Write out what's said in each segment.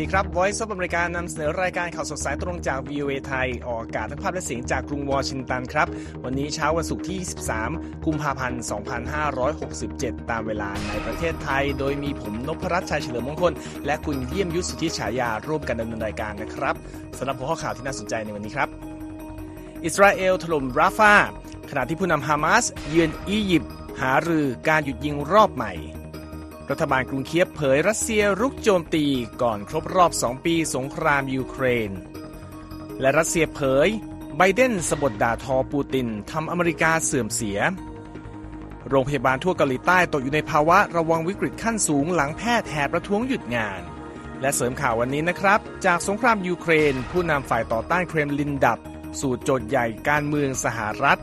ดีครับ Voice of อเมริกานำเสนอรายการข่าวสดสายตรงจาก VOA ไทย ออกอากาศทั้งภาพและเสียงจากกรุงวอชิงตันครับ วันนี้เช้าวันศุกร์ที่ 23 กุมภาพันธ์ 2567 ตามเวลาในประเทศไทย โดยมีผมนพรัตน์ชัยเฉลิมมงคล และคุณเยี่ยมยุทธสุทธิฉายาร่วมกันดำเนินรายการนะครับสำหรับหัวข้อข่าวที่น่าสนใจในวันนี้ครับ อิสราเอลถล่มราฟาขณะที่ผู้นำฮามาสเยือนอียิปต์หารือการหยุดยิงรอบใหม่ รัฐบาลกรุงเคียบเผยรัสเซียรุกโจมตีก่อนครบรอบ 2 ปีสงครามยูเครน และรัสเซียเผย ไบเดนสบทด่าทอปูตินทำอเมริกาเสื่อมเสีย โรงพยาบาลทั่วเกาหลีใต้ตกอยู่ในภาวะระวังวิกฤตขั้นสูงหลังแพทย์แห่ประท้วงหยุดงาน และเสริมข่าววันนี้นะครับ จากสงครามยูเครน ผู้นำฝ่ายต่อต้านเครมลินดับ สู่โจทย์ใหญ่การเมืองสหรัฐ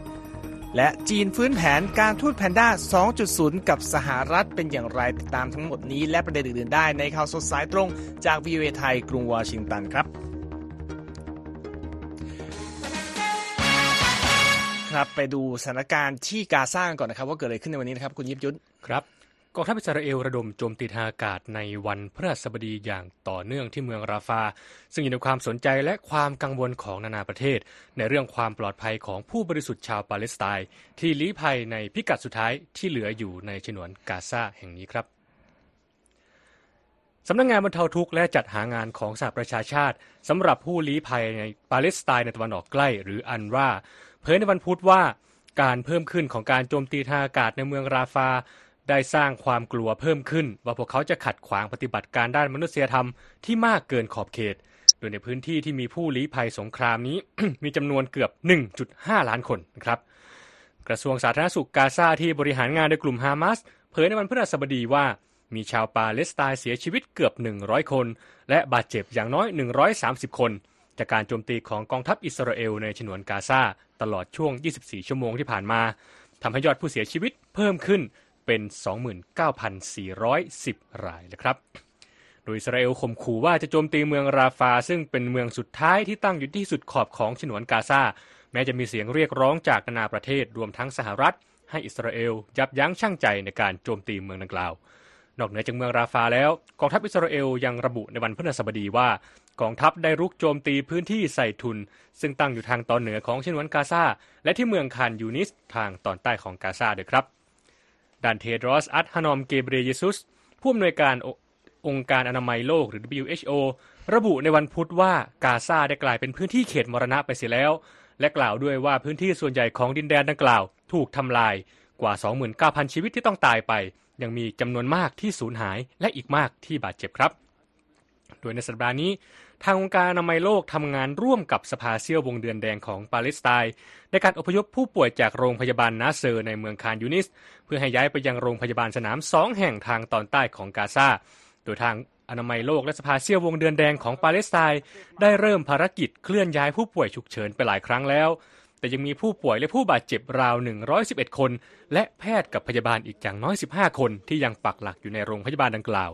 และจีนฟื้นแผนการทูตแพนด้า 2.0 กับสหรัฐเป็นอย่างไรติดตามทั้งหมดนี้ และประเด็นอื่นๆได้ในข่าวสดสายตรงจาก VOA ไทยกรุงวอชิงตันครับครับไปดูสถานการณ์ที่กาซากันก่อนนะครับ ว่าเกิดอะไรขึ้นในวันนี้นะครับ คุณยิบยุทธครับ กองทัพอิสราเอลระดมโจมตีทางอากาศในวันพฤหัสบดีอย่างต่อเนื่องที่เมืองราฟา ซึ่งอยู่ในความสนใจและความกังวลของนานาประเทศ ในเรื่องความปลอดภัยของผู้บริสุทธิ์ชาวปาเลสไตน์ที่ลี้ภัยในพิกัดสุดท้ายที่เหลืออยู่ในฉนวนกาซาแห่งนี้ครับสำนักงงานบรรเทาทุกข์และจัดหางานของสหประชาชาติสำหรับผู้ลี้ภัยในปาเลสไตน์ในตะวันออกใกล้หรืออันราเผยในวันพุธว่าการเพิ่มขึ้นของการโจมตีทางอากาศในเมืองราฟา ได้สร้างความกลัวเพิ่มขึ้น ว่าพวกเขาจะขัดขวางปฏิบัติการด้านมนุษยธรรมที่มากเกินขอบเขต โดยในพื้นที่ที่มีผู้ลี้ภัยสงครามนี้ มีจำนวนเกือบ 1.5 ล้านคนนะครับกระทรวงสาธารณสุขกาซาที่บริหารงานโดยกลุ่มฮามาสเผยในวันพฤหัสบดีว่ามีชาวปาเลสไตน์เสียชีวิตเกือบ 100 คน และบาดเจ็บอย่างน้อย 130 คน จากการโจมตีของกองทัพอิสราเอลในฉนวนกาซาตลอดช่วง 24 ชั่วโมงที่ผ่านมาทำให้ยอดผู้เสียชีวิตเพิ่มขึ้น เป็น 29,410 รายนะครับ โดยอิสราเอลข่มขู่ว่าจะโจมตีเมืองราฟา ซึ่งเป็นเมืองสุดท้ายที่ตั้งอยู่ที่สุดขอบของฉนวนกาซา แม้จะมีเสียงเรียกร้องจากนานาประเทศรวมทั้งสหรัฐ ให้อิสราเอลยับยั้งชั่งใจในการโจมตีเมืองดังกล่าว นอกเหนือจากเมืองราฟาแล้วกองทัพอิสราเอลยังระบุในวันพฤหัสบดีว่ากองทัพได้รุกโจมตีพื้นที่ใส่ทุน ซึ่งตั้งอยู่ทางตอนเหนือของฉนวนกาซาและที่เมืองคานยูนิสทางตอนใต้ของกาซาด้วยครับ ด้านเทดรอส อัตฮานอม เกเบรเยซุส ผู้อำนวยการองค์การอนามัยโลกหรือ WHO ระบุในวันพุธว่ากาซาได้กลายเป็นพื้นที่เขตมรณะไปเสียแล้ว และกล่าวด้วยว่าพื้นที่ส่วนใหญ่ของดินแดนดังกล่าว ถูกทำลายกว่า 29,000 ชีวิตที่ต้องตายไป ยังมีจำนวนมากที่สูญหายและอีกมากที่บาดเจ็บครับ โดยในสัปดาห์นี้ ทางองค์การอนามัยโลกทำงานร่วมกับสภาเสี้ยววงเดือนแดงของปาเลสไตน์ในการอพยพผู้ป่วยจากโรงพยาบาลนาเซอร์ในเมืองคานยูนิส เพื่อให้ย้ายไปยังโรงพยาบาลสนามสองแห่งทางตอนใต้ของกาซาโดยทางอนามัยโลกและสภาเสี้ยววงเดือนแดงของปาเลสไตน์ได้เริ่มภารกิจเคลื่อนย้ายผู้ป่วยฉุกเฉินไปหลายครั้งแล้ว แต่ยังมีผู้ป่วยและผู้บาดเจ็บราว 111 คน และแพทย์กับพยาบาลอีกอย่างน้อย 15 คนที่ยังปักหลักอยู่ในโรงพยาบาลดังกล่าว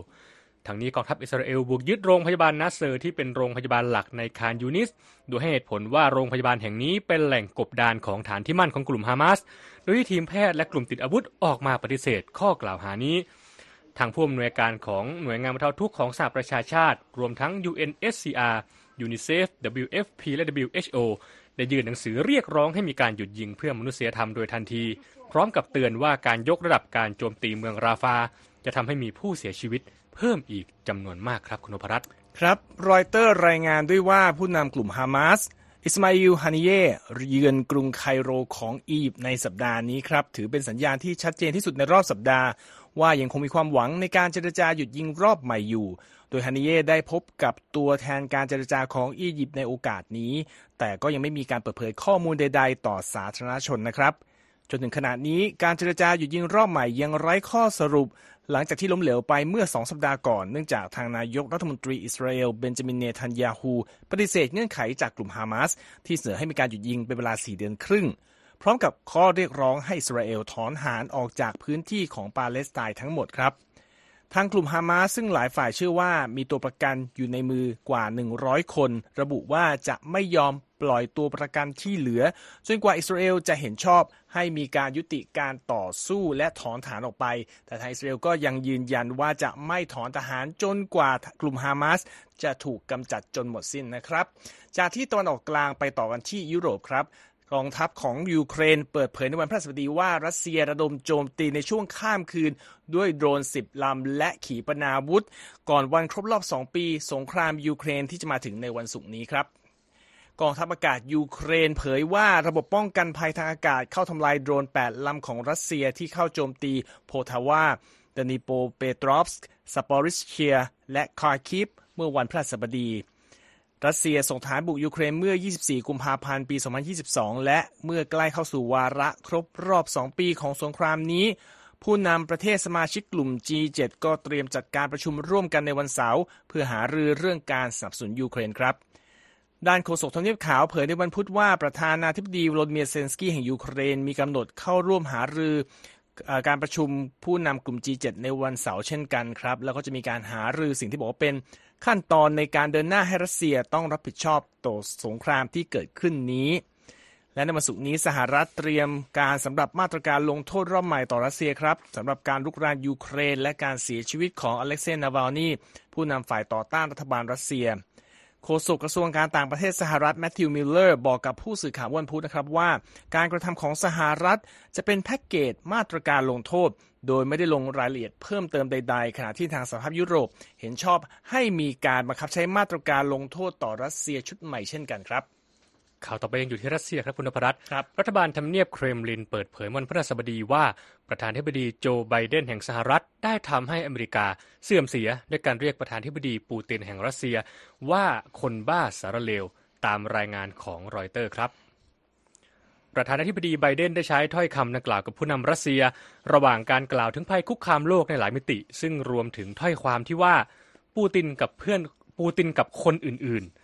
ทางนี้กองทัพอิสราเอลบุกยึดโรงพยาบาลนัสเซอร์ที่เป็นโรงพยาบาลหลักในคานยูนิส โดยให้เหตุผลว่าโรงพยาบาลแห่งนี้เป็นแหล่งกบดานของฐานที่มั่นของกลุ่มฮามาส โดยที่ทีมแพทย์และกลุ่มติดอาวุธออกมาปฏิเสธข้อกล่าวหานี้ ทางผู้อำนวยการของหน่วยงานบรรเทาทุกข์ของสหประชาชาติ รวมทั้ง UNHCR UNICEF WFP และ WHO ได้ยื่นหนังสือเรียกร้องให้มีการหยุดยิงเพื่อมนุษยธรรมโดยทันที พร้อมกับเตือนว่าการยกระดับการโจมตีเมืองราฟา จะทำให้มีผู้เสียชีวิต เพิ่มอีกจำนวนมากครับคุณนพรัตน์ครับรอยเตอร์รายงานด้วยว่าผู้นำกลุ่มฮามาสอิสมาอิลฮานิเย่เยือนกรุงไคโรของอียิปต์ในสัปดาห์นี้ครับถือเป็นสัญญาณที่ชัดเจนที่สุดในรอบสัปดาห์ ว่ายังคงมีความหวังในการเจรจาหยุดยิงรอบใหม่อยู่ โดยฮานิเย่ได้พบกับตัวแทนการเจรจาของอียิปต์ในโอกาสนี้ แต่ก็ยังไม่มีการเปิดเผยข้อมูลใด ๆ ต่อสาธารณชนนะครับ จนถึงขณะนี้การเจรจาหยุดยิงรอบใหม่ยังไร้ข้อสรุป หลังจากที่ล้มเหลวไปเมื่อสองสัปดาห์ก่อน เนื่องจากทางนายกรัฐมนตรีอิสราเอลเบนจามินเนทันยาฮูปฏิเสธเงื่อนไขจากกลุ่มฮามาสที่เสนอให้มีการหยุดยิงเป็นเวลา 4 เดือนครึ่ง พร้อมกับข้อเรียกร้องให้อิสราเอลถอนหารออกจากพื้นที่ของปาเลสไตน์ทั้งหมดครับทางกลุ่มฮามาสซึ่งหลายฝ่ายเชื่อว่ามีตัวประกันอยู่ในมือกว่า 100 คน ระบุว่าจะไม่ยอม ปล่อยตัวประกันที่เหลือ จนกว่าอิสราเอลจะเห็นชอบให้มีการยุติการต่อสู้และถอนฐานออกไป แต่ทางอิสราเอลก็ยังยืนยันว่าจะไม่ถอนทหารจนกว่ากลุ่มฮามาสจะถูกกำจัดจนหมดสิ้นนะครับ จากที่ตะวันออกกลางไปต่อกันที่ยุโรปครับกองทัพของยูเครนเปิดเผยในวันพฤหัสบดีว่ารัสเซียระดมโจมตีในช่วงข้ามคืน ด้วยโดรน 10 ลำ และขีปนาวุธ ก่อนวันครบรอบ 2 ปี สงครามยูเครนที่จะมาถึงในวันศุกร์นี้ครับ กองทัพอากาศยูเครนเผยว่าระบบป้องกันภัยทางอากาศเข้าทำลายโดรน 8 ลำของรัสเซียที่เข้าโจมตีโพลตาวาเดนิโปเปโตรฟสก์ซาปอริสเชีย และคาร์คิฟเมื่อวันพฤหัสบดี รัสเซียส่งทหารบุกยูเครนเมื่อ 24 กุมภาพันธ์ ปี 2022 และเมื่อใกล้เข้าสู่วาระครบรอบ 2 ปีของสงครามนี้ผู้นำประเทศสมาชิกกลุ่ม G7 ก็เตรียมจัดการประชุมร่วมกันในวันเสาร์เพื่อหารือเรื่องการสนับสนุนยูเครนครับ ด้านโฆษกทำเนียบขาวเผยในวันพุธว่าประธานาธิบดีโวโลดิเมียร์เซเลนสกี้แห่งยูเครนมีกำหนดเข้าร่วมหารือการประชุมผู้นำกลุ่ม G7 ในวันเสาร์เช่นกันครับ แล้วก็จะมีการหารือสิ่งที่บอกว่าเป็นขั้นตอนในการเดินหน้าให้รัสเซียต้องรับผิดชอบต่อสงครามที่เกิดขึ้นนี้ และในวันศุกร์นี้สหรัฐเตรียมการสำหรับมาตรการลงโทษรอบใหม่ต่อรัสเซียครับสำหรับการรุกรานยูเครน และการเสียชีวิตของอเล็กเซย์นาวาลนีผู้นำฝ่ายต่อต้านรัฐบาลรัสเซีย โฆษกกระทรวงการต่างประเทศสหรัฐแมทธิวมิลเลอร์บอกกับผู้สื่อข่าววันพุธนะครับว่า การกระทำของสหรัฐจะเป็นแพ็กเกจมาตรการลงโทษ โดยไม่ได้ลงรายละเอียดเพิ่มเติมใดๆ ขณะที่ทางสหภาพยุโรปเห็นชอบให้มีการบังคับใช้มาตรการลงโทษต่อรัสเซียชุดใหม่เช่นกันครับ ข่าวต่อไปยังอยู่ที่รัสเซียครับคุณพรัตครับรัฐบาลทำเนียบเครมลินเปิดเผยวันพฤหัสบดีว่าประธานธิบดีโจไบเดนแห่งสหรัฐ ได้ทำให้อเมริกาเสื่อมเสียด้วยการเรียกประธานธิบดีปูตินแห่งรัสเซีย ว่าคนบ้าสารเลวตามรายงานของรอยเตอร์ครับประธานาธิบดีไบเดนได้ใช้ถ้อยคำดังกล่าวกับผู้นำรัสเซีย ระหว่างการกล่าวถึงภัยคุกคามโลกในหลายมิติ ซึ่งรวมถึงถ้อยความที่ว่า ปูตินกับเพื่อนปูตินกับคนอื่นๆ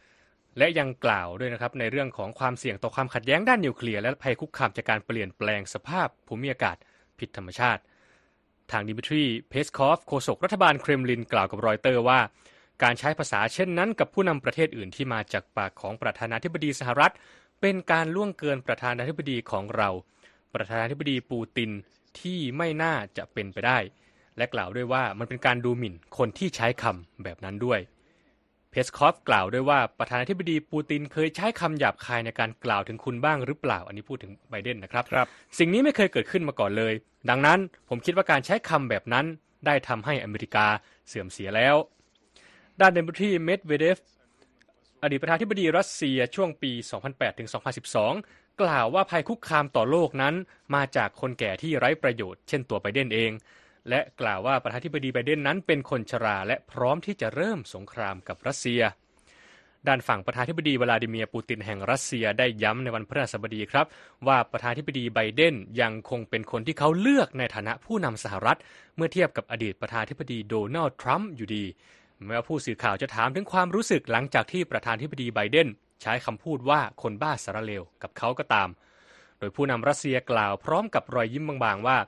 และยังกล่าวด้วยนะครับในเรื่องของความเสี่ยงต่อความขัดแย้งด้านนิวเคลียร์และภัยคุกคามจากการเปลี่ยนแปลงสภาพภูมิอากาศผิดธรรมชาติ ทางดิมิทรีเพสคอฟโฆษกรัฐบาลเครมลินกล่าวกับรอยเตอร์ว่า การใช้ภาษาเช่นนั้นกับผู้นำประเทศอื่นที่มาจากปากของประธานาธิบดีสหรัฐ เป็นการล่วงเกินประธานาธิบดีของเรา ประธานาธิบดีปูตินที่ไม่น่าจะเป็นไปได้ และกล่าวด้วยว่ามันเป็นการดูหมิ่นคนที่ใช้คำแบบนั้นด้วย เพสคอฟกล่าวด้วยว่าประธานาธิบดีปูตินเคยใช้คำหยาบคายในการกล่าวถึงคุณบ้างหรือเปล่า อันนี้พูดถึงไบเดนนะครับรบสิ่งนี้ไม่เคยเกิดขึ้นมาก่อนเลย ดังนั้นผมคิดว่าการใช้คำแบบนั้น ได้ทำให้อเมริกาเสื่อมเสียแล้ว ด้านดมิทรีเมดเวเดฟอดีตประธานาธิบดีรัสเซียช่วงปี 2008ถึง2012 กล่าวว่าภัยคุกคามต่อโลกนั้น มาจากคนแก่ที่ไร้ประโยชน์เช่นตัวไบเดนเอง และกล่าวว่าประธานาธิบดีไบเดนนั้นเป็นคนชราและพร้อมที่จะเริ่มสงครามกับรัสเซีย ด้านฝั่งประธานาธิบดีวลาดิเมียร์ปูตินแห่งรัสเซียได้ย้ำในวันพฤหัสบดีครับ ว่าประธานาธิบดีไบเดนยังคงเป็นคนที่เขาเลือกในฐานะผู้นำสหรัฐ เมื่อเทียบกับอดีตประธานาธิบดีโดนัลด์ทรัมป์อยู่ดีแม้ว่าผู้สื่อข่าวจะถามถึงความรู้สึกหลังจากที่ประธานาธิบดีไบเดนใช้คำพูดว่าคนบ้าสารเลวกับเขาก็ตาม โดยผู้นำรัสเซียกล่าวพร้อมกับรอยยิ้มบางๆว่า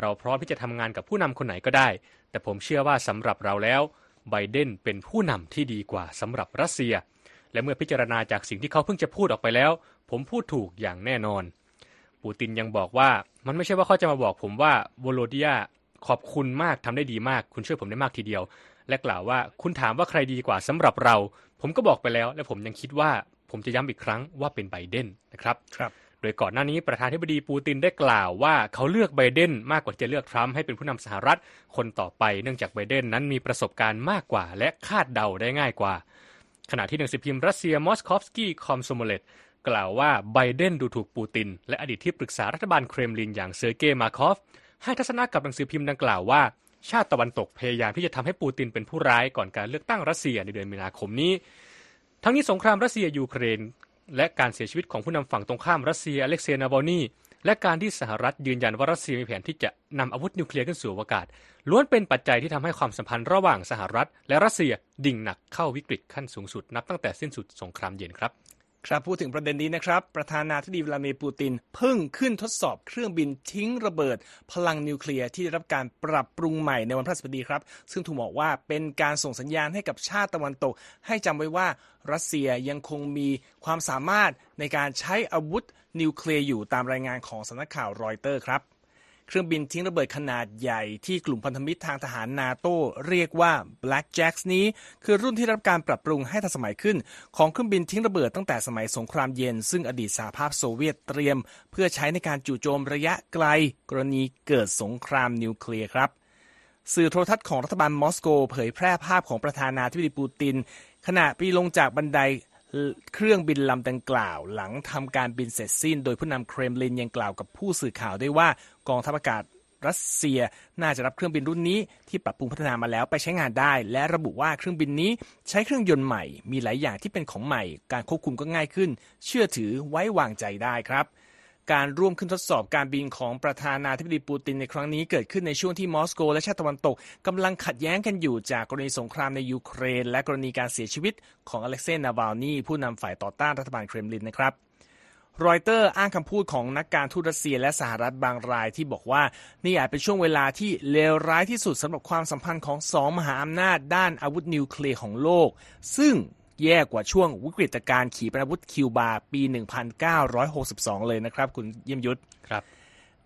เราพร้อมที่จะทำงานกับผู้นำคนไหนก็ได้ แต่ผมเชื่อว่าสำหรับเราแล้วไบเดนเป็นผู้นำที่ดีกว่าสำหรับรัสเซีย และเมื่อพิจารณาจากสิ่งที่เขาเพิ่งจะพูดออกไปแล้ว ผมพูดถูกอย่างแน่นอน ปูตินยังบอกว่ามันไม่ใช่ว่าเขาจะมาบอกผมว่าโวโลดิยาขอบคุณมากทำได้ดีมาก คุณช่วยผมได้มากทีเดียว และกล่าวว่าคุณถามว่าใครดีกว่าสำหรับเรา ผมก็บอกไปแล้ว และผมยังคิดว่าผมจะย้ำอีกครั้งว่าเป็นไบเดนนะครับครับ ดยก่อนหน้านี้ประธานธิบดีปูตินได้กล่าวว่าเขาเลือกไบเดนมากกว่าจะเลือกทรัมป์ให้เป็นผู้นำสหรัฐคนต่อไปเนื่องจากไบเดนนั้นมีประสบการณ์มากกว่า และคาดเดาได้ง่ายกว่า ขณะที่หนังสือพิมพ์รัสเซียมอสคอฟสกี้คอมโซโมเลตกล่าวว่าไบเดนดูถูกปูติน และอดีตที่ปรึกษารัฐบาลเครมลินอย่างเซอร์เกย์มาคอฟ ให้ทัศนะกับหนังสือพิมพ์ดังกล่าวว่า ชาติตะวันตกพยายามที่จะทำให้ปูตินเป็นผู้ร้ายก่อนการเลือกตั้งรัสเซียในเดือนมีนาคมนี้ ทั้งนี้สงครามรัสเซียยูเครน และการเสียชีวิตของผู้นำฝั่งตรงข้ามรัสเซียอเล็กเซย์นาวาลนีและการที่สหรัฐยืนยันว่ารัสเซียมีแผนที่จะนำอาวุธนิวเคลียร์ขึ้นสู่อวกาศ ล้วนเป็นปัจจัยที่ทำให้ความสัมพันธ์ระหว่างสหรัฐ และรัสเซียดิ่งหนักเข้าวิกฤตขั้นสูงสุดนับตั้งแต่สิ้นสุดสงครามเย็นครับ ครับพูดถึงประเด็นนี้นะครับ ประธานาธิบดีวลาดิเมียร์ปูตินเพิ่งขึ้นทดสอบเครื่องบินทิ้งระเบิด พลังนิวเคลียร์ที่ได้รับการปรับปรุงใหม่ในวันพฤหัสบดีครับ ซึ่งถูกบอกว่าเป็นการส่งสัญญาณให้กับชาติตะวันตก ให้จำไว้ว่ารัสเซียยังคงมีความสามารถในการใช้อาวุธนิวเคลียร์อยู่ตามรายงานของสำนักข่าวรอยเตอร์ครับ เครื่องบินทิ้งระเบิดขนาดใหญ่ที่กลุ่มพันธมิตรทางทหารนาโตเรียกว่า Black Jacks นี้ คือรุ่นที่รับการปรับปรุงให้ทันสมัยขึ้น ของเครื่องบินทิ้งระเบิดตั้งแต่สมัยสงครามเย็น ซึ่งอดีตสหภาพโซเวียตเตรียม เพื่อใช้ในการจู่โจมระยะไกล กรณีเกิดสงครามนิวเคลียร์ครับสื่อโทรทัศน์ของรัฐบาลมอสโก เผยแพร่ภาพของประธานาธิบดีปูติน ขณะปีลงจากบันได เครื่องบินลำดังกล่าว หลังทำการบินเสร็จสิ้น โดยผู้นำเครมลินยังกล่าวกับผู้สื่อข่าวได้ว่ากองทัพอากาศรัสเซียน่าจะรับเครื่องบินรุ่นนี้ที่ปรับปรุงพัฒนามาแล้วไปใช้งานได้ และระบุว่าเครื่องบินนี้ใช้เครื่องยนต์ใหม่ มีหลายอย่างที่เป็นของใหม่ การควบคุมก็ง่ายขึ้น เชื่อถือไว้วางใจได้ครับ การร่วมขึ้นทดสอบการบินของประธานาธิบดีปูตินในครั้งนี้เกิดขึ้นในช่วงที่มอสโกและชาติตะวันตกกำลังขัดแย้งกันอยู่จากกรณีสงครามในยูเครน และกรณีการเสียชีวิตของอเล็กเซย์นาวาลนีผู้นำฝ่ายต่อต้านรัฐบาลเครมลินนะครับรอยเตอร์อ้างคำพูดของนักการทูตรัสเซียและสหรัฐบางรายที่บอกว่า นี่อาจเป็นช่วงเวลาที่เลวร้ายที่สุดสำหรับความสัมพันธ์ของสองมหาอำนาจด้านอาวุธนิวเคลียร์ของโลก ซึ่ง แย่กว่าช่วงวิกฤตการณ์ขีปนาวุธคิวบาปี 1962 เลยนะครับ คุณเยี่ยมยุทธครับ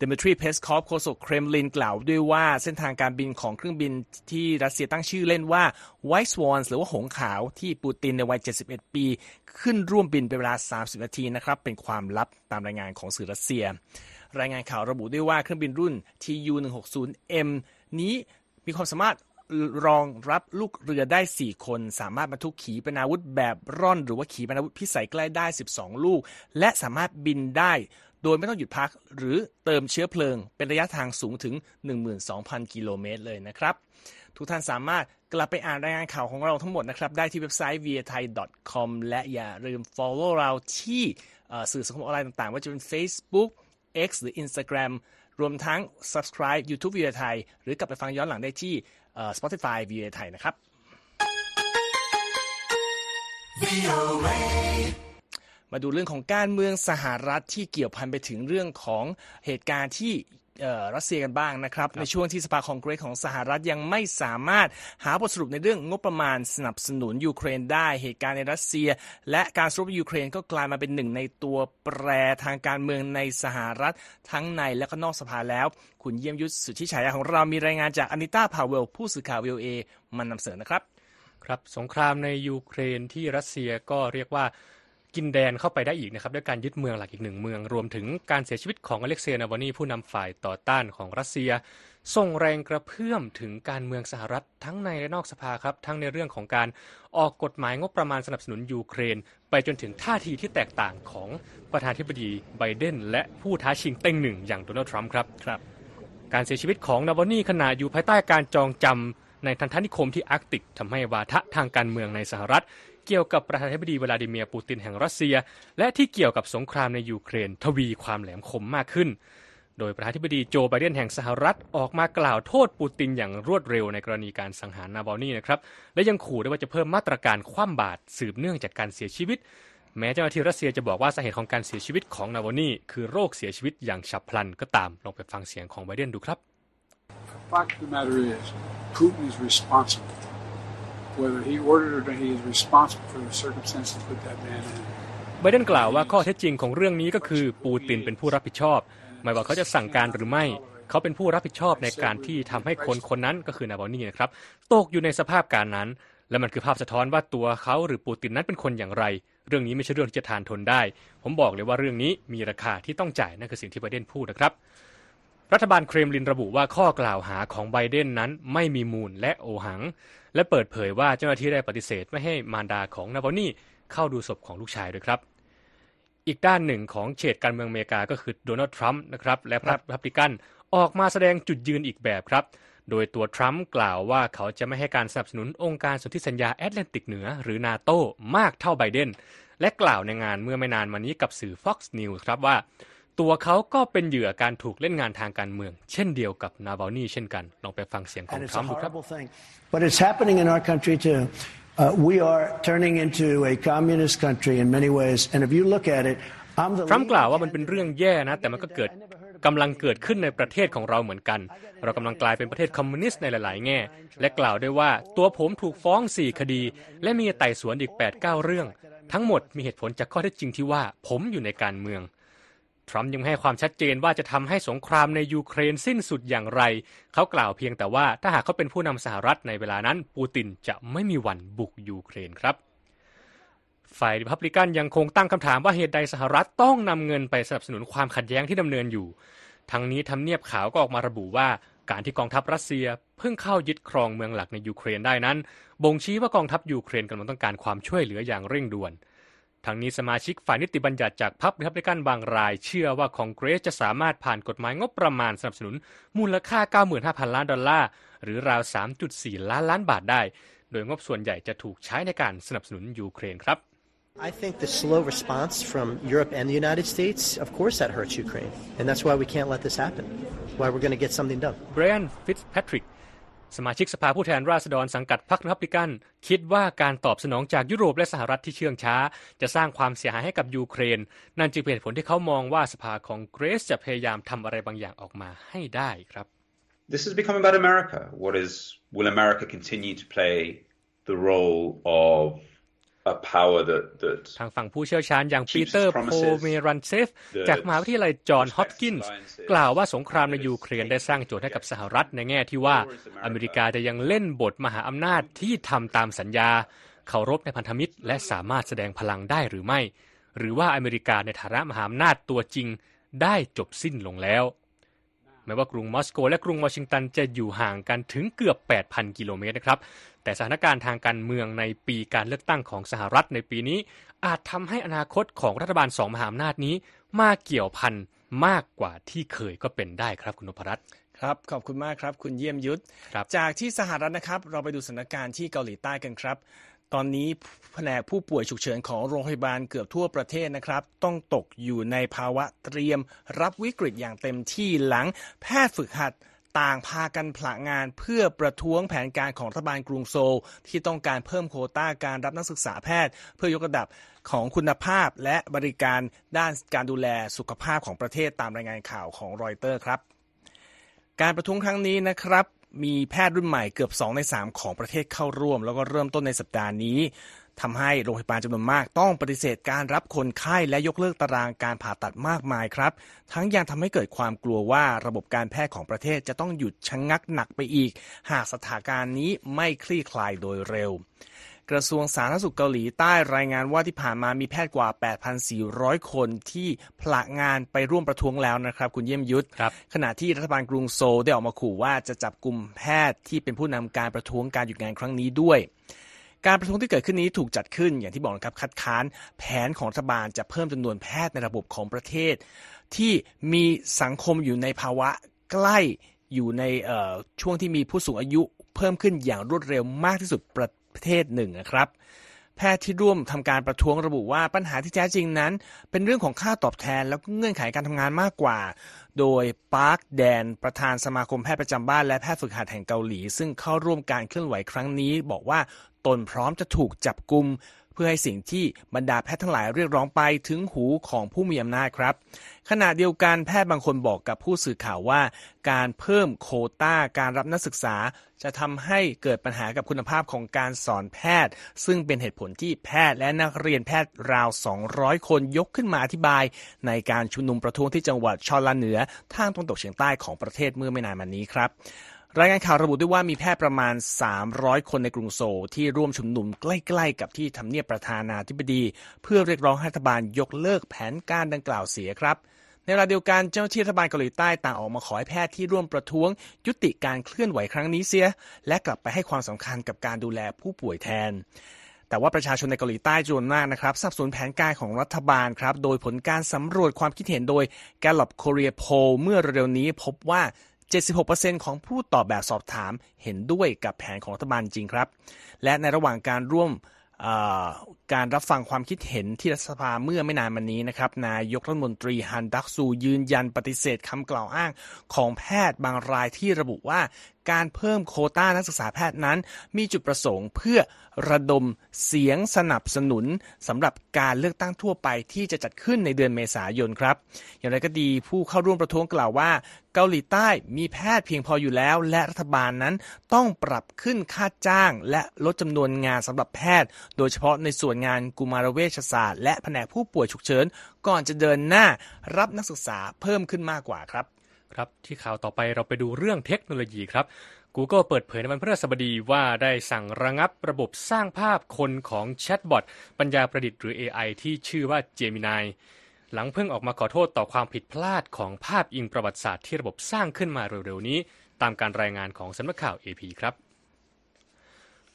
ดมิทรีเพสคอฟโฆษกเครมลินกล่าวด้วยว่าเส้นทางการบินของเครื่องบินที่รัสเซียตั้งชื่อเล่นว่า White Swan หรือว่าหงส์ขาวที่ปูตินในวัย 71 ปี ขึ้นร่วมบินเป็นเวลา 30 นาทีนะครับ เป็นความลับตามรายงานของสื่อรัสเซีย รายงานข่าวระบุด้วยว่าเครื่องบินรุ่น TU-160M นี้มีความสามารถ รองรับลูกเรือได้ 4 คน สามารถบรรทุกขีปนาวุธแบบร่อน หรือว่าขีปนาวุธพิสัยใกล้ได้ 12 ลูก และสามารถบินได้ โดยไม่ต้องหยุดพัก หรือเติมเชื้อเพลิง เป็นระยะทางสูงถึง 12,000 กิโลเมตรเลยนะครับ ทุกท่านสามารถกลับไปอ่านรายงานข่าวของเราทั้งหมดนะครับ ได้ที่เว็บไซต์ viathai.com และอย่าลืม follow เราที่สื่อสังคมออนไลน์ต่างๆ ว่าจะเป็น Facebook X หรือ Instagram รวมทั้ง subscribe YouTube v i a t h a i หรือกลับไปฟังย้อนหลังได้ที่ Spotify v i a t h a i นะครับมาดูเรื่องของการเมืองสหรัฐที่เกี่ยวพันไปถึงเรื่องของเหตุการณ์ที่รัสเซียกันบ้างนะครับรบในช่วงที่สภาคองเกรสของสหรัฐยังไม่สามารถหาบทสรุปในเรื่องงบประมาณสนับสนุนยูเครนได้เหตุการณ์ในรัสเซีย และการสู้รบยูเครนก็กลายมาเป็นหนึ่งในตัวแปรทางการเมืองในสหรัฐทั้งในและก็นอกสภาแล้ว คุณเยี่ยมยุทธสุทธิฉายาของเรามีรายงานจากอนิต้าพาวเวล ผู้สื่อข่าววีเอมันนำเสนอนะครับ ครับสงครามในยูเครนที่รัสเซียก็เรียกว่า กินแดนเข้าไปได้อีกนะครับด้วยการยึดเมืองหลักอีกหนึ่งเมือง รวมถึงการเสียชีวิตของอเล็กเซนาวาลนีผู้นำฝ่ายต่อต้านของรัสเซียส่งแรงกระเพื่อมถึงการเมืองสหรัฐทั้งในและนอกสภาครับ ทั้งในเรื่องของการออกกฎหมายงบประมาณสนับสนุนยูเครน ไปจนถึงท่าทีที่แตกต่างของประธานาธิบดีไบเดน และผู้ท้าชิงเต็งหนึ่งอย่างโดนัลด์ทรัมป์ครับครับการเสียชีวิตของนาวาลนีขณะอยู่ภายใต้การจองจำในทัณฑนิคมที่อาร์กติกทำให้วาทะทางการเมืองในสหรัฐ เกี่ยวกับประธานาธิบดีวลาดิเมียร์ปูตินแห่งรัสเซีย และที่เกี่ยวกับสงครามในยูเครน ทวีความแหลมคมมากขึ้น โดยประธานาธิบดีโจไบเดนแห่งสหรัฐออกมากล่าวโทษปูตินอย่างรวดเร็วในกรณีการสังหารนาบอลนี่นะครับและยังขู่ด้วยว่าจะเพิ่มมาตรการคว่ำบาตรสืบเนื่องจากการเสียชีวิต แม้เจ้าหน้าที่รัสเซียจะบอกว่าสาเหตุของการเสียชีวิตของนาบอนี่คือโรคเสียชีวิตอย่างฉับพลันก็ตามลองไปฟังเสียงของไบเดนดูครับ Fact of the matter is, Putin is responsible whether he ordered or he is responsible for the circumstances put that man in ไบเดนกล่าวว่าข้อเท็จจริงของเรื่องนี้ก็คือปูตินเป็นผู้รับผิดชอบ ไม่ว่าเขาจะสั่งการหรือไม่ เขาเป็นผู้รับผิดชอบในการที่ทำให้คนคนนั้นก็คือนาบอนี่นะครับ ตกอยู่ในสภาพการนั้น และมันคือภาพสะท้อนว่าตัวเขาหรือปูตินนั้นเป็นคนอย่างไร เรื่องนี้ไม่ใช่เรื่องที่จะทานทนได้ ผมบอกเลยว่าเรื่องนี้มีราคาที่ต้องจ่ายนั่นคือสิ่งที่ไบเดนพูดนะครับ รัฐบาลเครมลินระบุว่าข้อกล่าวหาของไบเดนนั้นไม่มีมูลและโอหัง และเปิดเผยว่าเจ้าหน้าที่ได้ปฏิเสธไม่ให้มารดาของนาวานี่เข้าดูศพของลูกชายด้วยครับ อีกด้านหนึ่งของเฉดการเมืองอเมริกาก็คือโดนัลด์ทรัมป์นะครับและพรรครีพับลิกันออกมาแสดงจุดยืนอีกแบบครับ โดยตัวทรัมป์กล่าวว่าเขาจะไม่ให้การสนับสนุนองค์การสนธิสัญญาแอตแลนติกเหนือ หรือนาโตมากเท่าไบเดนและกล่าวในงานเมื่อไม่นานมานี้กับสื่อ Fox News ครับว่า ตัวเขาก็เป็นเหยื่อการถูกเล่นงานทางการเมือง เช่นเดียวกับนาบาลนีเช่นกัน ลองไปฟังเสียงของทรัมป์ดูครับ But it's happening in our country too. Uh, we are turning into a communist country in many ways, and if you look at it, I'm the ทรัมป์กล่าวว่ามันเป็นเรื่องแย่นะ แต่มันก็เกิดกำลังเกิดขึ้นในประเทศของเราเหมือนกัน เรากำลังกลายเป็นประเทศคอมมิวนิสต์ในหลาย ๆ แง่ และกล่าวด้วยว่าตัวผมถูกฟ้อง 4 คดี และมีไต่สวนอีก 8-9 เรื่อง ทั้งหมดมีเหตุผลจากข้อเท็จจริงที่ว่าผมอยู่ในการเมือง ทรัมป์ยังให้ความชัดเจนว่าจะทำให้สงครามในยูเครนสิ้นสุดอย่างไร เขากล่าวเพียงแต่ว่าถ้าหากเขาเป็นผู้นำสหรัฐในเวลานั้น ปูตินจะไม่มีวันบุกยูเครนครับฝ่ายรีพับลิกันยังคงตั้งคำถามว่าเหตุใดสหรัฐต้องนำเงินไปสนับสนุนความขัดแย้งที่ดำเนินอยู่ ทั้งนี้ทำเนียบขาวก็ออกมาระบุว่า การที่กองทัพรัสเซียเพิ่งเข้ายึดครองเมืองหลักในยูเครนได้นั้น บ่งชี้ว่ากองทัพยูเครนกำลังต้องการความช่วยเหลืออย่างเร่งด่วน ทั้งนี้สมาชิกฝ่ายนิติบัญญัติจากพรรคริพับลิกันบางราย เชื่อว่าคองเกรสจะสามารถผ่านกฎหมายงบประมาณสนับสนุน มูลค่า 95,000 ล้านดอลลาร์ หรือราว 3.4 ล้านล้านบาทได้ โดยงบส่วนใหญ่จะถูกใช้ในการสนับสนุนยูเครนครับ I think the slow response from Europe and the United States, of course, that hurts Ukraine. And that's why we can't let this happen. Why we're going to get something done. Brian Fitzpatrick สมาชิกสภาผู้แทนราษฎรสังกัดพรรครีพับลิกัน คิดว่าการตอบสนองจากยุโรปและสหรัฐที่เชื่องช้า จะสร้างความเสียหายให้กับยูเครน นั่นจึงเป็นผลที่เขามองว่าสภาคองเกรสจะพยายามทำอะไรบางอย่างออกมาให้ได้ครับ This has become about America. What is will America continue to play the role of a power that that ทางฝั่งผู้เชี่ยวชาญอย่างปีเตอร์โพเมรันเซฟจากมหาวิทยาลัยจอห์นฮอปกินส์กล่าวว่าสงครามในยูเครนได้สร้างโจทย์ให้กับสหรัฐในแง่ที่ว่าอเมริกาจะยังเล่นบทมหาอำนาจที่ทำตามสัญญา เคารพในพันธมิตร และสามารถแสดงพลังได้หรือไม่ หรือว่าอเมริกาในฐานะมหาอำนาจตัวจริงได้จบสิ้นลงแล้วแม้ว่ากรุงมอสโกและกรุงวอชิงตันจะอยู่ห่างกันถึงเกือบ 8,000 กิโลเมตรนะครับ แต่สถานการณ์ทางการเมืองในปีการเลือกตั้งของสหรัฐในปีนี้ อาจทำให้อนาคตของรัฐบาลสองมหาอำนาจนี้มาเกี่ยวพันมากกว่าที่เคยก็เป็นได้ครับคุณนพรัตน์ครับขอบคุณมากครับ คุณเยี่ยมยุทธครับจากที่สหรัฐนะครับ เราไปดูสถานการณ์ที่เกาหลีใต้กันครับ ตอนนี้แผนกผู้ป่วยฉุกเฉินของโรงพยาบาลเกือบทั่วประเทศนะครับ ต้องตกอยู่ในภาวะเตรียมรับวิกฤตอย่างเต็มที่หลังแพทย์ฝึกหัด ต่างพากันผละงานเพื่อประท้วงแผนการของรัฐบาลกรุงโซล ที่ต้องการเพิ่มโควต้าการรับนักศึกษาแพทย์ เพื่อยกระดับของคุณภาพและบริการด้านการดูแลสุขภาพของประเทศตามรายงานข่าวของรอยเตอร์ครับ การประท้วงครั้งนี้นะครับมีแพทย์รุ่นใหม่เกือบ 2 ใน 3 ของประเทศเข้าร่วม แล้วก็เริ่มต้นในสัปดาห์นี้ ทำให้โรงพยาบาลจำนวนมากต้องปฏิเสธการรับคนไข้และยกเลิกตารางการผ่าตัดมากมายครับ ทั้งยังทำให้เกิดความกลัวว่าระบบการแพทย์ของประเทศจะต้องหยุดชะงงักหนักไปอีก หากสถานการณ์นี้ไม่คลี่คลายโดยเร็วกระทรวงสาธารณสุขเกาหลีใต้รายงานว่าที่ผ่านมามีแพทย์กว่า 8,400 คนที่ผละงานไปร่วมประท้วงแล้วนะครับ คุณเยี่ยมยุทธครับขณะที่รัฐบาลกรุงโซลได้ออกมาขู่ว่าจะจับกลุ่มแพทย์ที่เป็นผู้นำการประท้วงการหยุดงานครั้งนี้ด้วย การประท้วงที่เกิดขึ้นนี้ถูกจัดขึ้นอย่างที่บอกนะครับคัดค้านแผนของรัฐบาลจะเพิ่มจำนวนแพทย์ในระบบของประเทศ ที่มีสังคมอยู่ในภาวะใกล้อยู่ในช่วงที่มีผู้สูงอายุเพิ่มขึ้นอย่างรวดเร็วมากที่สุดประเทศหนึ่งนะครับ แพทย์ที่ร่วมทำการประท้วงระบุว่าปัญหาที่แท้จริงนั้น เป็นเรื่องของค่าตอบแทนแล้วก็เงื่อนไขการทำงานมากกว่า โดยปาร์คแดน ประธานสมาคมแพทย์ประจำบ้านและแพทย์ฝึกหัดแห่งเกาหลี ซึ่งเข้าร่วมการเคลื่อนไหวครั้งนี้ บอกว่า ตนพร้อมจะถูกจับกุม เพื่อให้สิ่งที่บรรดาแพทย์ทั้งหลายเรียกร้องไปถึงหูของผู้มีอำนาจครับ ขณะเดียวกันแพทย์บางคนบอกกับผู้สื่อข่าวว่า การเพิ่มโคต้าการรับนักศึกษา จะทำให้เกิดปัญหากับคุณภาพของการสอนแพทย์ ซึ่งเป็นเหตุผลที่แพทย์และนักเรียนแพทย์ราว 200 คนยกขึ้นมาอธิบาย ในการชุมนุมประท้วงที่จังหวัดชอลาเหนือทางตะวันตกเฉียงใต้ของประเทศเมื่อไม่นานมานี้ครับ รายงานข่าวระบุด้วยว่ามีแพทย์ประมาณ 300 คนในกรุงโซลที่ร่วมชุมนุมใกล้ๆ กับที่ทำเนียบประธานาธิบดี เพื่อเรียกร้องให้รัฐบาลยกเลิกแผนการดังกล่าวเสียครับ ในเวลาเดียวกันเจ้าหน้าที่รัฐบาลเกาหลีใต้ต่างออกมาขอให้แพทย์ที่ร่วมประท้วง ยุติการเคลื่อนไหวครั้งนี้เสีย และกลับไปให้ความสำคัญกับการดูแลผู้ป่วยแทนแต่ว่าประชาชนในเกาหลีใต้จำนวนมากนะครับสับสนุนแผนการของรัฐบาลครับ โดยผลการสำรวจความคิดเห็นโดย Gallup Korea Poll เมื่อเร็วๆนี้พบว่า 76%ของผู้ตอบแบบสอบถามเห็นด้วยกับแผนของรัฐบาลจริงครับ และในระหว่างการร่วมการรับฟังความคิดเห็นที่รัฐสภาเมื่อไม่นานมานี้นะครับ นายกรัฐมนตรีฮันดักซูยืนยันปฏิเสธคำกล่าวอ้างของแพทย์บางรายที่ระบุว่าการเพิ่มโคต้านักศึกษาแพทย์นั้น มีจุดประสงค์เพื่อระดมเสียงสนับสนุนสำหรับการเลือกตั้งทั่วไปที่จะจัดขึ้นในเดือนเมษายนครับ อย่างไรก็ดีผู้เข้าร่วมประท้วงกล่าวว่า เกาหลีใต้มีแพทย์เพียงพออยู่แล้ว และรัฐบาลนั้นต้องปรับขึ้นค่าจ้าง และลดจำนวนงานสำหรับแพทย์ โดยเฉพาะในส่วนงานกุมารเวชศาสตร์และแผนกผู้ป่วยฉุกเฉิน ก่อนจะเดินหน้ารับนักศึกษาเพิ่มขึ้นมากกว่าครับ ครับที่ข่าวต่อไปเราไปดูเรื่องเทคโนโลยีครับ Google เปิดเผยในวันพฤหัสบดีว่าได้สั่งระงับระบบสร้างภาพคนของแชทบอทปัญญาประดิษฐ์หรือ AI ที่ชื่อว่า Gemini หลังเพิ่งออกมาขอโทษต่อความผิดพลาดของภาพอิงประวัติศาสตร์ที่ระบบสร้างขึ้นมาเร็วๆนี้ ตามการรายงานของสำนักข่าว AP ครับ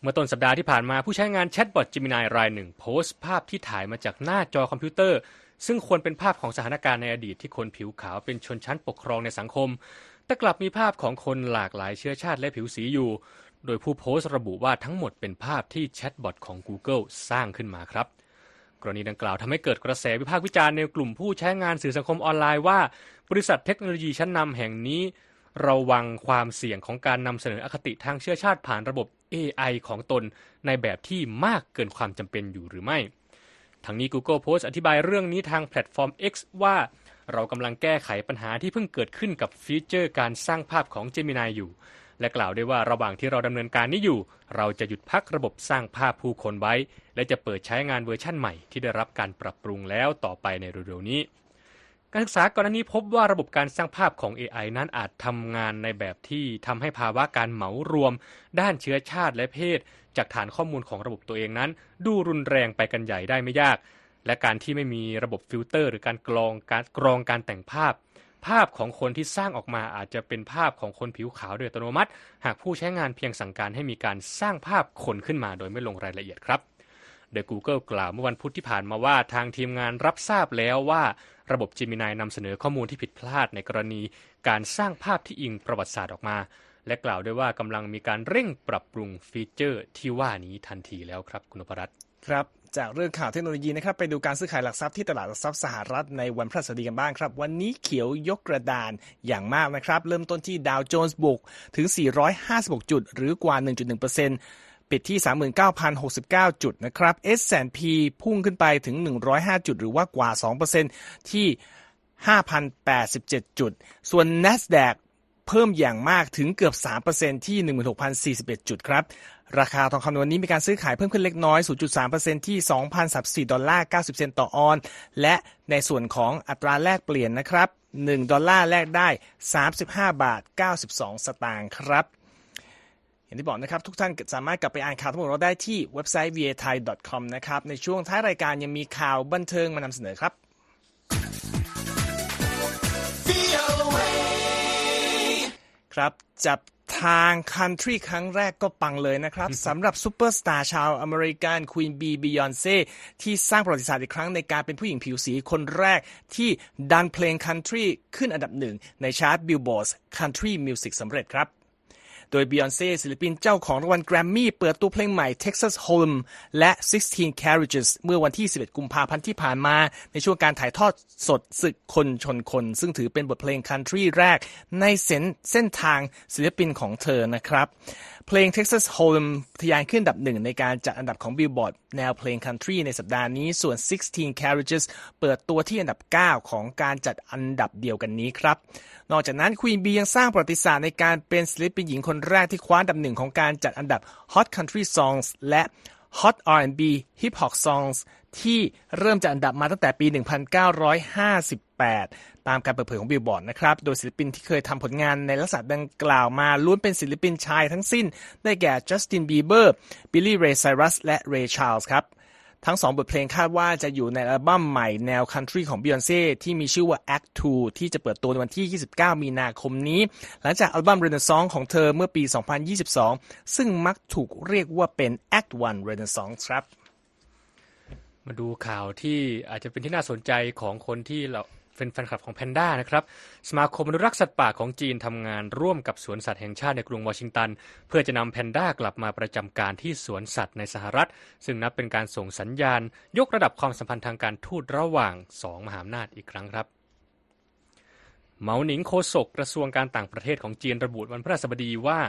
เมื่อต้นสัปดาห์ที่ผ่านมาผู้ใช้งานแชทบอท Gemini รายหนึ่งโพสต์ภาพที่ถ่ายมาจากหน้าจอคอมพิวเตอร์ ซึ่งควรเป็นภาพของสถานการณ์ในอดีตที่คนผิวขาวเป็นชนชั้นปกครองในสังคม แต่กลับมีภาพของคนหลากหลายเชื้อชาติและผิวสีอยู่ โดยผู้โพสต์ระบุว่าทั้งหมดเป็นภาพที่แชทบอทของ Google สร้างขึ้นมาครับกรณีดังกล่าวทำให้เกิดกระแสวิพากษ์วิจารณ์ในกลุ่มผู้ใช้งานสื่อสังคมออนไลน์ว่า บริษัทเทคโนโลยีชั้นนำแห่งนี้ ระวังความเสี่ยงของการนำเสนออคติทางเชื้อชาติผ่านระบบ AI ของตนในแบบที่มากเกินความจำเป็นอยู่หรือไม่ ทั้งนี้ Google โพสต์ อธิบายเรื่องนี้ทางแพลตฟอร์ม X ว่าเรากำลังแก้ไขปัญหาที่เพิ่งเกิดขึ้นกับฟีเจอร์การสร้างภาพของ Gemini อยู่ และกล่าวด้วยว่าระหว่างที่เราดำเนินการนี้อยู่ เราจะหยุดพักระบบสร้างภาพผู้คนไว้ และจะเปิดใช้งานเวอร์ชั่นใหม่ที่ได้รับการปรับปรุงแล้วต่อไปในเร็วๆนี้ การศึกษาก่อนหน้านี้พบว่าระบบการสร้างภาพของ AI นั้นอาจทำงานในแบบที่ทำให้ภาวะการเหมารวม ด้านเชื้อชาติและเพศ จากฐานข้อมูลของระบบตัวเองนั้น ดูรุนแรงไปกันใหญ่ได้ไม่ยาก และการที่ไม่มีระบบฟิลเตอร์ หรือการกรองการกรองการแต่งภาพ ภาพของคนที่สร้างออกมาอาจจะเป็นภาพของคนผิวขาวโดยอัตโนมัติ หากผู้ใช้งานเพียงสั่งการให้มีการสร้างภาพคนขึ้นมาโดยไม่ลงรายละเอียดครับโดย Google กล่าวเมื่อวันพุธที่ผ่านมาว่าทางทีมงานรับทราบแล้วว่า ระบบ Gemini นำเสนอข้อมูลที่ผิดพลาดในกรณี การสร้างภาพที่อิงประวัติศาสตร์ออกมา และกล่าวด้วยว่ากำลังมีการเร่งปรับปรุงฟีเจอร์ที่ว่านี้ทันทีแล้วครับคุณพรัตน์ครับจากเรื่องข่าวเทคโนโลยีนะครับไปดูการซื้อขายหลักทรัพย์ที่ตลาดหลักทรัพย์สหรัฐในวันพฤหัสบดีกันบ้างครับ วันนี้เขียวยกกระดานอย่างมากนะครับ เริ่มต้นที่ดาวโจนส์บุกถึง 456 จุด หรือกว่า 1.1%ปิดที่ 39,069 จุดนะครับ S&P พุ่งขึ้นไปถึง 105 จุด หรือว่ากว่า 2%ที่5,087 จุด ส่วน NASDAQ เพิ่มอย่างมากถึงเกือบ 3%ที่ 16,041 จุดครับ ราคาทองคำนวันนี้มีการซื้อขายเพิ่มขึ้นเล็กน้อย 0.3%ที่ 2,034 ดอลลาร์ 90 เซนต์ต่อออน และในส่วนของอัตราแลกเปลี่ยนนะครับ 1 ดอลลาร์แลกได้ 35 บาท 92 สตางค์ครับอย่างที่บอกนะครับ ทุกท่านสามารถกลับไปอ่านข่าวทั้งหมดเราได้ที่เว็บไซต์ voathai.com นะครับ ในช่วงท้ายรายการยังมีข่าวบันเทิงมานำเสนอครับ ครับ จับทางคันทรีครั้งแรกก็ปังเลยนะครับสำหรับซูเปอร์สตาร์ชาวอเมริกัน Queen Bey บิยอนเซ่ที่สร้างประวัติศาสตร์อีกครั้งในการเป็นผู้หญิงผิวสีคนแรกที่ดันเพลงคันทรีขึ้นอันดับหนึ่งในชาร์ตบิลบอร์ดคันทรีมิวสิกสำเร็จครับ โดยบิยอนเซ่ศิลปินเจ้าของรางวัลแกรมมี่เปิดตัวเพลงใหม่ Texas Hold'em และ 16 Carriages เมื่อวันที่ 11 กุมภาพันธ์ที่ผ่านมา ในช่วงการถ่ายทอดสดศึกคนชนคน ซึ่งถือเป็นบทเพลงคันทรีแรกในเส้นเส้นทางศิลปินของเธอนะครับ เพลง Texas Hold'em ทะยานขึ้นอันดับหนึ่งในการจัดอันดับของ Billboard แนวเพลง Country ในสัปดาห์นี้ ส่วน 16 Carriages เปิดตัวที่อันดับ 9 ของการจัดอันดับเดียวกันนี้ครับ นอกจากนั้น Queen B ยังสร้างประวัติศาสตร์ในการเป็นศิลปินหญิงคนแรกที่คว้าอันดับหนึ่งของการจัดอันดับ Hot Country Songs และ Hot R&B Hip Hop Songs ที่เริ่มจัดอันดับมาตั้งแต่ปี 1958 ตามการเปิดเผยของบิลบอร์ดนะครับ โดยศิลปินที่เคยทำผลงานในลักษณะดังกล่าวมาล้วนเป็นศิลปินชายทั้งสิ้น ได้แก่จัสตินบีเบอร์บิลลี่เรย์ไซรัสและเรย์ชาร์ลส์ครับทั้งสองบทเพลงคาดว่าจะอยู่ในอัลบั้มใหม่แนวคันทรีของ Beyonce ที่มีชื่อว่า Act 2 ที่จะเปิดตัวในวันที่ 29 มีนาคมนี้ หลังจากอัลบั้ม Renaissance ของเธอเมื่อปี 2022 ซึ่งมักถูกเรียกว่าเป็น Act 1 Renaissance ครับ มาดูข่าวที่อาจจะเป็นที่น่าสนใจของคนที่เราเป็นแฟนคลับของแพนด้านะครับ สมาคมอนุรักษ์สัตว์ป่าของจีนทำงานร่วมกับสวนสัตว์แห่งชาติในกรุงวอชิงตัน เพื่อจะนำแพนด้ากลับมาประจำการที่สวนสัตว์ในสหรัฐ ซึ่งนับเป็นการส่งสัญญาณ ยกระดับความสัมพันธ์ทางการทูตระหว่างสองมหาอำนาจอีกครั้งครับเหมาหนิงโคศกกระทรวงการต่างประเทศของจีนระบุวันพฤหัสบดีว่า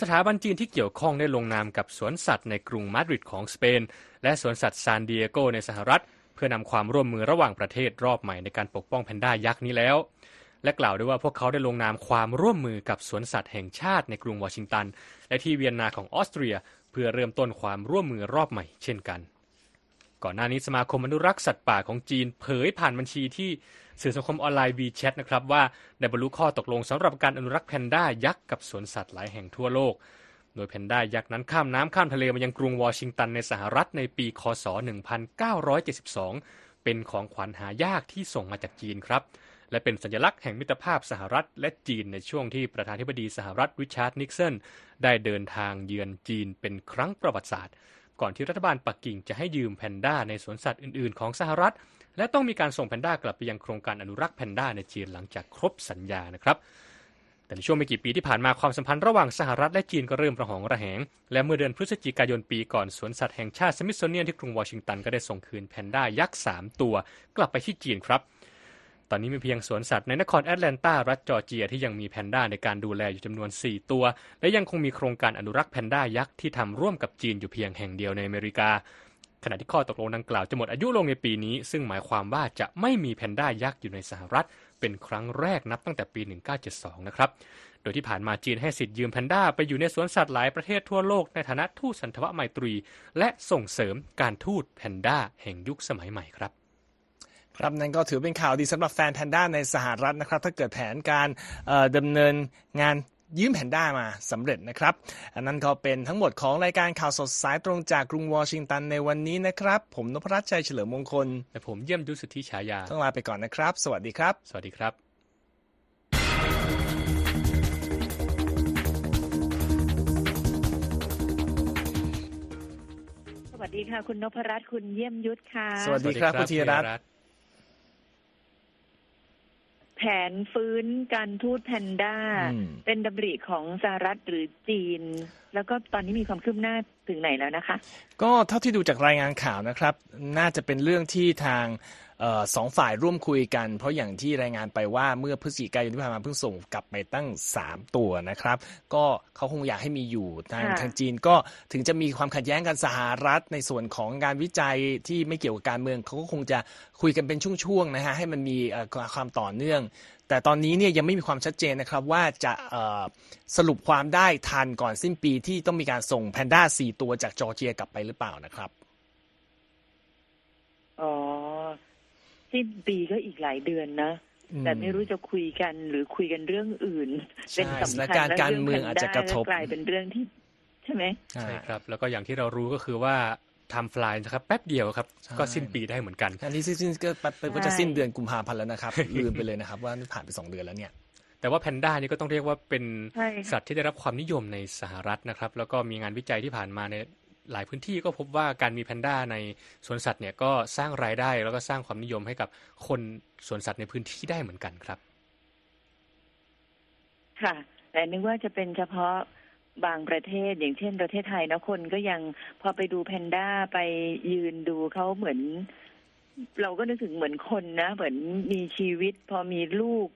สถาบันจีนที่เกี่ยวข้องได้ลงนามกับสวนสัตว์ในกรุงมาดริดของสเปน และสวนสัตว์ซานดิเอโกในสหรัฐ เพื่อนำความร่วมมือระหว่างประเทศรอบใหม่ในการปกป้องแพนด้ายักษ์นี้แล้ว และกล่าวด้วยว่าพวกเขาได้ลงนามความร่วมมือกับสวนสัตว์แห่งชาติในกรุงวอชิงตัน และที่เวียนนาของออสเตรีย เพื่อเริ่มต้นความร่วมมือรอบใหม่เช่นกัน ก่อนหน้านี้สมาคมอนุรักษ์สัตว์ป่าของจีนเผยผ่านบัญชีที่ สื่อสังคมออนไลน์ WeChat นะครับว่าได้บรรลุข้อตกลงสำหรับการอนุรักษ์แพนด้ายักษ์กับสวนสัตว์หลายแห่งทั่วโลก โดยแพนด้ายักษ์นั้นข้ามน้ำข้ามทะเลมายังกรุงวอชิงตันในสหรัฐในปีคศ 1972 เป็นของขวัญหายากที่ส่งมาจากจีนครับและเป็นสัญลักษณ์แห่งมิตรภาพสหรัฐและจีนในช่วงที่ประธานาธิบดีสหรัฐริชาร์ดนิกสันได้เดินทางเยือนจีนเป็นครั้งประวัติศาสตร์ ก่อนที่รัฐบาลปักกิ่งจะให้ยืมแพนด้าในสวนสัตว์อื่น ๆ ของสหรัฐ และต้องมีการส่งแพนด้ากลับไปยังโครงการอนุรักษ์แพนด้าในจีนหลังจากครบสัญญานะครับแต่ในช่วงไม่กี่ปีที่ผ่านมาความสัมพันธ์ระหว่างสหรัฐและจีนก็เริ่มระหองระแหง และเมื่อเดือนพฤศจิกายนปีก่อนสวนสัตว์แห่งชาติสมิธโซเนียนที่กรุงวอชิงตันก็ได้ส่งคืนแพนด้ายักษ์ 3 ตัวกลับไปที่จีนครับ ตอนนี้มีเพียงสวนสัตว์ในนครแอตแลนตารัฐจอร์เจียที่ยังมีแพนด้าในการดูแลอยู่จำนวน 4 ตัว และยังคงมีโครงการอนุรักษ์แพนด้ายักษ์ที่ทำร่วมกับจีนอยู่เพียงแห่งเดียวในอเมริกา ขณะที่ข้อตกลงดังกล่าวจะหมดอายุลงในปีนี้ ซึ่งหมายความว่าจะไม่มีแพนด้ายักษ์อยู่ในสหรัฐ เป็นครั้งแรกนับตั้งแต่ปี 1972 นะครับ โดยที่ผ่านมาจีนให้สิทธิ์ยืมแพนด้าไปอยู่ในสวนสัตว์หลายประเทศทั่วโลกในฐานะทูตสันทวไมตรี และส่งเสริมการทูตแพนด้าแห่งยุคสมัยใหม่ครับครับนั่นก็ถือเป็นข่าวดีสำหรับแฟนแพนด้าในสหรัฐนะครับ ถ้าเกิดแผนการเอ่อดำเนินงาน ยืมแพนด้ามาสำเร็จนะครับ อันนั้นก็เป็นทั้งหมดของรายการข่าวสดสายตรงจากกรุงวอชิงตันในวันนี้นะครับ ผมนพรัชชัยเฉลิมมงคลและผมเยี่ยมยุทธสุทธิฉายา ต้องลาไปก่อนนะครับ สวัสดีครับ สวัสดีครับสวัสดีค่ะ คุณนพรัตน์คุณเยี่ยมยุทธค่ะ สวัสดีครับคุณธีรรัตน์ แผนฟื้นการทูตแพนด้าอืมเป็นดำริของสหรัฐหรือจีน แล้วก็ตอนนี้มีความคืบหน้าถึงไหนแล้วนะคะ ก็เท่าที่ดูจากรายงานข่าวนะครับ น่าจะเป็นเรื่องที่ทางเออ สองฝ่ายร่วมคุยกัน เพราะอย่างที่รายงานไปว่าเมื่อพฤศจิกายนที่ผ่านมาเพิ่งส่งกลับไปตั้ง 3 ตัวนะครับ ก็เขาคงอยากให้มีอยู่ทางค่ะทางจีนก็ถึงจะมีความขัดแย้งกันสหรัฐในส่วนของการวิจัยที่ไม่เกี่ยวกับการเมืองเขาก็คงจะคุยกันเป็นช่วงๆนะฮะให้มันมีเอ่อความต่อเนื่องแต่ตอนนี้เนี่ยยังไม่มีความชัดเจนนะครับว่าจะเอ่อสรุปความได้ทันก่อนสิ้นปีที่ต้องมีการส่งแพนด้า4 ตัวจากจอร์เจียกลับไปหรือเปล่านะครับอ๋อ สิ้นปีก็อีกหลายเดือนนะอืมแต่ไม่รู้จะคุยกันหรือคุยกันเรื่องอื่นใช่เป็นสำสถานคัญการณ์และการเมืองอาจจะกระทบกลายเป็นเรื่องที่ใช่ไหมใช่ครับ แล้วก็อย่างที่เรารู้ก็คือว่าทำฟลายนะครับแป๊บเดียวครับใช่ก็สิ้นปีได้เหมือนกัน อันนี้สิ้นก็แป๊บๆก็จะใช่สิ้นเดือนกุมภาพันธ์แล้วนะครับลืมไปเลยนะครับว่านี่ผ่านไปสองเดือนแล้วเนี่ยแต่ว่าแพนด้านี่ก็ต้องเรียกว่าเป็นใช่ค่ะสัตว์ที่ได้รับความนิยมในสหรัฐนะครับ แล้วก็มีงานวิจัยที่ผ่านมาใน หลายพื้นที่ก็พบว่าการมีแพนด้าในสวนสัตว์เนี่ยก็สร้างรายได้แล้วก็สร้างความนิยมให้กับคนสวนสัตว์ในพื้นที่ได้เหมือนกันครับ ค่ะ แต่นึกว่าจะเป็นเฉพาะบางประเทศอย่างเช่นประเทศไทยนะคนก็ยังพอไปดูแพนด้าไปยืนดูเขาเหมือน เราก็นึกถึงเหมือนคนนะ เหมือนมีชีวิต พอมีลูก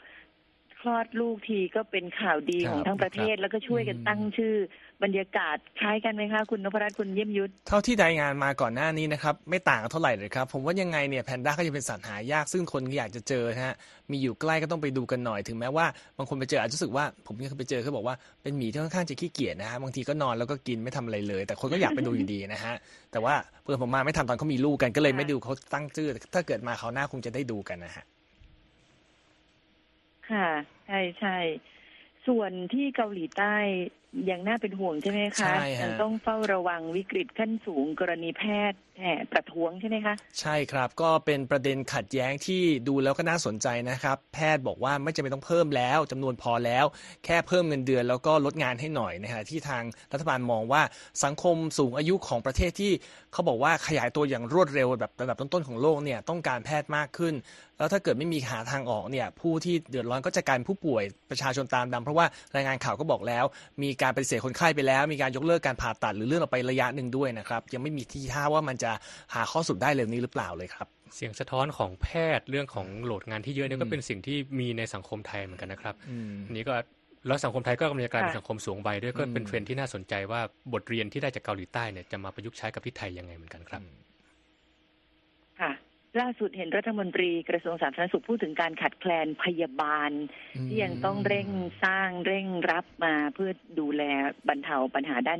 คลอดลูกทีก็เป็นข่าวดีครับของทั้งประเทศ แล้วก็ช่วยกันอืมตั้งชื่อบรรยากาศคล้ายกันไหมคะคุณนพรัตน์คุณเยี่ยมยุทธเท่าที่รายงานมาก่อนหน้านี้นะครับ ไม่ต่างกันเท่าไหร่เลยครับ ผมว่ายังไงเนี่ยแพนด้าก็จะเป็นสัตว์หายากซึ่งคนก็อยากจะเจอนะฮะมีอยู่ใกล้ก็ต้องไปดูกันหน่อยถึงแม้ว่าบางคนไปเจออาจจะรู้สึกว่าผมเคยไปเจอเขาบอกว่าเป็นหมีที่ค่อนข้างจะขี้เกียจนะฮะบางทีก็นอนแล้วก็กินไม่ทำอะไรเลย แต่คนก็อยากไปดูอยู่ดีนะฮะแต่ว่าเพื่อนผมมาไม่ทันตอนเขามีลูกกันก็เลยไม่ดูเขาตั้งชื่อถ้าเกิดมาเขาวหน้าคงจะได้ดูกันนะฮะ ค่ะ ใช่ใช่ ส่วนที่เกาหลีใต้ ยังน่าเป็นห่วงใช่ไหมคะใช่ฮะยังต้องเฝ้าระวังวิกฤตขั้นสูงกรณีแพทย์แห่ประท้วงใช่ไหมคะ ใช่ครับก็เป็นประเด็นขัดแย้งที่ดูแล้วก็น่าสนใจนะครับ แพทย์บอกว่าไม่จำเป็นต้องเพิ่มแล้วจำนวนพอแล้ว แค่เพิ่มเงินเดือนแล้วก็ลดงานให้หน่อยนะฮะที่ทางรัฐบาลมองว่าสังคมสูงอายุของประเทศที่เขาบอกว่าขยายตัวอย่างรวดเร็วแบบระดับต้นๆของโลกเนี่ยต้องการแพทย์มากขึ้น แล้วถ้าเกิดไม่มีหาทางออกเนี่ยผู้ที่เดือดร้อนก็จะกลายเป็นผู้ป่วยประชาชนตามดำเพราะว่ารายงานข่าวก็บอกแล้วมีการปฏิเสธคนไข้ไปแล้ว มีการยกเลิกการผ่าตัดหรือเลื่อนออกไประยะหนึ่งด้วยนะครับ ยังไม่มีที่ท่าว่ามันจะหาข้อสรุปได้เร็วนี้หรือเปล่าเลยครับเสียงสะท้อนของแพทย์เรื่องของโหลดงานที่เยอะเนี่ยอืมก็เป็นสิ่งที่มีในสังคมไทยเหมือนกันนะครับอืมอันนี้ก็แล้วสังคมไทยก็กำลังจะกลายเป็นค่ะสังคมสูงวัยด้วยก็เป็นอืมเทรนด์ที่น่าสนใจว่าบทเรียนที่ได้จากเกาหลีใต้เนี่ยจะมาประยุกต์ใช้กับที่ไทยยังไงเหมือนกันครับค่ะ ล่าสุดเห็นรัฐมนตรีกระทรวงสาธารณสุขพูดถึงการขาดแคลนพยาบาล ที่ยังต้องเร่งสร้างเร่งรับมาเพื่อดูแลบรรเทาปัญหาด้าน